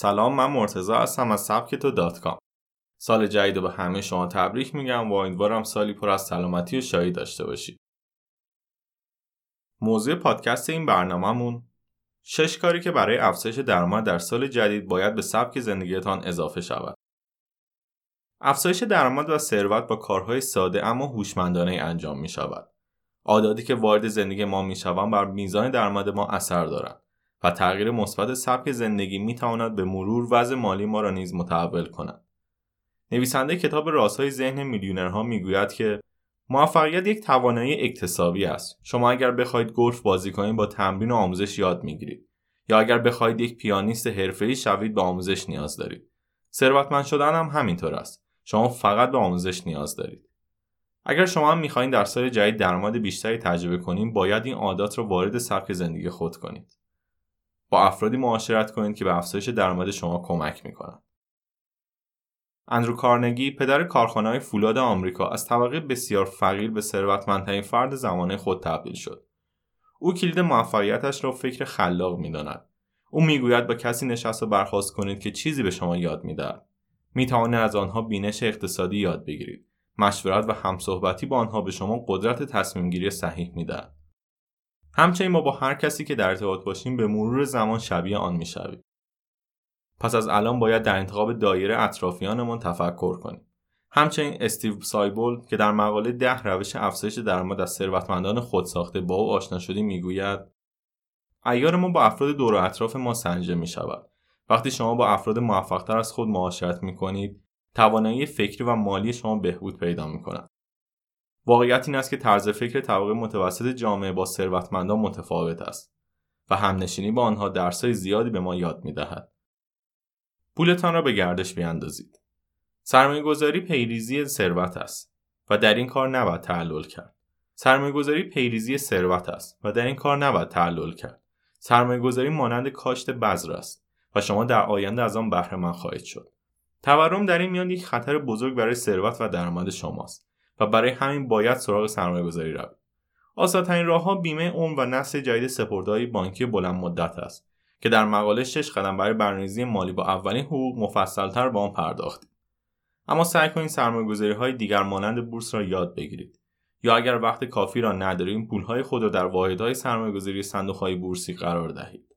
سلام من مرتزا هستم از سبکتو دات کام. سال جدید رو به همه شما تبریک میگم و امیدوارم سالی پر از سلامتی و شایی داشته باشید. موضوع پادکست این برنامهمون شش کاری که برای افزایش درآمد در سال جدید باید به سبک زندگیتان اضافه شود. افزایش درآمد و ثروت با کارهای ساده اما هوشمندانه انجام می شود. عاداتی که وارد زندگی ما می شوند بر میزان درآمد ما اثر دارند و تغییر مثبت سبک زندگی می تواند به مرور وضع مالی ما را نیز متحول کند. نویسنده کتاب رازهای ذهن میلیونرها می‌گوید که موفقیت یک توانایی اکتسابی است. شما اگر بخواهید گلف بازی کنید با تمرین و آموزش یاد می‌گیرید یا اگر بخواهید یک پیانیست حرفه‌ای شوید به آموزش نیاز دارید. ثروتمند شدن هم همینطور است. شما فقط به آموزش نیاز دارید. اگر شما هم می‌خواهید در سال جدید درآمد بیشتری تجربه کنید باید این عادات را وارد سبک زندگی خود کنید با افرادی معاشرت کنید که به افزایش درآمد شما کمک می‌کنند اندرو کارنگی پدر کارخانه فولاد آمریکا از طبقه بسیار فقیر به ثروتمندترین فرد زمانه خود تبدیل شد. او کلید موفقیتش را فکر خلاق می‌داند. او می‌گوید با کسی نشست و برخواست کنید که چیزی به شما یاد می‌دهد. می‌توانید از آنها بینش اقتصادی یاد بگیرید. مشورت و همصحبتی با آنها به شما قدرت تصمیم گیری صحیح می‌دهد. همچنین ما با هر کسی که در ارتباط باشیم به مرور زمان شبیه آن می‌شویم پس از الان باید در انتخاب دایره اطرافیانمان تفکر کنیم همچنین استیو سایبول که در مقاله ده روش افزایش درآمد از ثروتمندان خودساخته با او آشنا شدیم می‌گوید ایار ما با افراد دور و اطراف ما سنجه می شود. وقتی شما با افراد موفقتر از خود معاشرت می کنید توانایی فکری و مالی شما بهبود پیدا می کند. واقعیت این است که طرز فکر طبقه متوسط جامعه با ثروتمندان متفاوت است و همنشینی با آنها درسهای زیادی به ما یاد می دهد. پولتان را به گردش بیاندازید. سرمایه گذاری پیریزی ثروت است و در این کار نباید تعلل کرد. سرمایه گذاری پیریزی ثروت است و در این کار نباید تعلل کرد. سرمایه گذاری مانند کاشت بذر است و شما در آینده از آن بهره من خواهید شد. تورم در این میان یک خطر بزرگ برای ثروت و درآمد شماست و برای همین باید سراغ سرمایه گذاری روید. آسانترین راهها بیمه عمر و نسل جدید سپردهای بانکی بلند مدت است که در مقاله شش قدم برای برنامه‌ریزی مالی با اولین حقوق مفصلتر با آن پرداختیم. اما سعی کنید سرمایه‌گذاری های دیگر مانند بورس را یاد بگیرید یا اگر وقت کافی را ندارید پولهای خود را در واحدهای سرمایه‌گذاری صندوق‌های بورسی قرار دهید.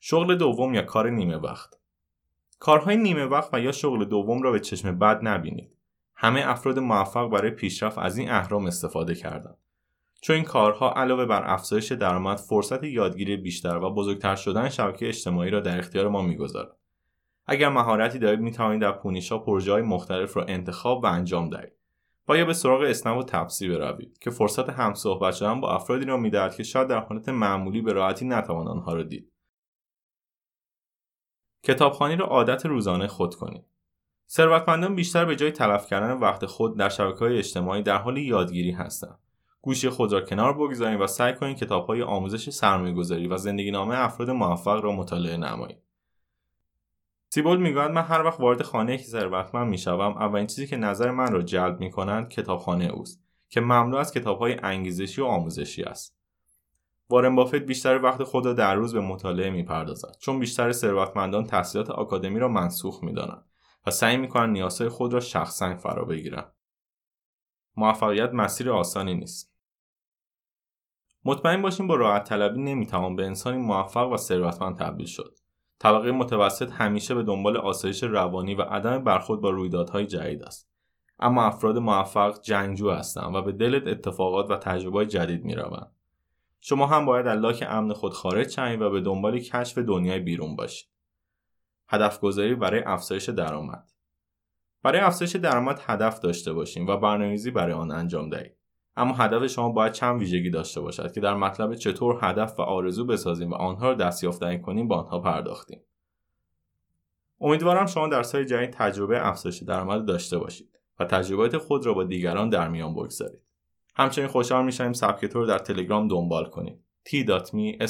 شغل دوم یا کار نیمه وقت کارهای نیمه وقت و یا شغل دوم را به چشم بد نبینید. همه افراد موفق برای پیشرفت از این اهرام استفاده کردند. چون این کارها علاوه بر افزایش درآمد فرصت یادگیری بیشتر و بزرگتر شدن شبکه اجتماعی را در اختیار ما می‌گذارد. اگر مهارتی دارید می‌توانید در پونیشا پروژه های مختلف را انتخاب و انجام دهید. و یا به سراغ اسنپ و تپسی بروید که فرصت همصحبت شدن با افرادی را می‌دهد که شاید در حالت معمولی به راحتی نتوان آنها را دید. کتابخانی را عادت روزانه خود کنید. ثروتمندان بیشتر به جای تلف کردن وقت خود در شبکه های اجتماعی در حال یادگیری هستند گوشی خود را کنار بگذارید و سعی کنید کتابهای آموزش سرمایه‌گذاری و زندگی نامه افراد موفق را مطالعه نمایید. سیبول می‌گوید من هر وقت وارد خانه یک ثروتمند می‌شوم اولین چیزی که نظر من را جلب می‌کنند کتابخانه اوست که مملو از کتابهای انگیزشی و آموزشی است. وارن بافت بیشتر وقت خود را در روز به مطالعه می‌پردازد چون بیشتر ثروتمندان تحصیلات آکادمی را منسوخ می‌دانند و سعی می‌کنند نیازهای خود را شخصا فرا بگیرند. موفقیت مسیر آسانی نیست. مطمئن باشیم با راحت طلبی نمی‌توان به انسانی موفق و ثروتمند تبدیل شد. طبقه متوسط همیشه به دنبال آسایش روانی و عدم برخورد با رویدادهای جدید است. اما افراد موفق جنگجو هستند و به دلت اتفاقات و تجربه جدید می‌روند. شما هم باید از لاک امن خود خارج شوید و به دنبال کشف دنیای بیرون باشید. هدف گذاری برای افزایش درآمد. برای افزایش درآمد هدف داشته باشیم و برنامه‌ریزی برای آن انجام دهید. اما هدف شما باید چند ویژگی داشته باشد که در مطلب چطور هدف و آرزو بسازیم و آنها را دستیافتنی کنیم با آنها پرداختیم. امیدوارم شما در سال جدید تجربه افزایش درآمد داشته باشید و تجربات خود را با دیگران در میان بگذارید. همچنین خوشحال می‌شویم سبکتو رو در تلگرام دنبال کنید. t.me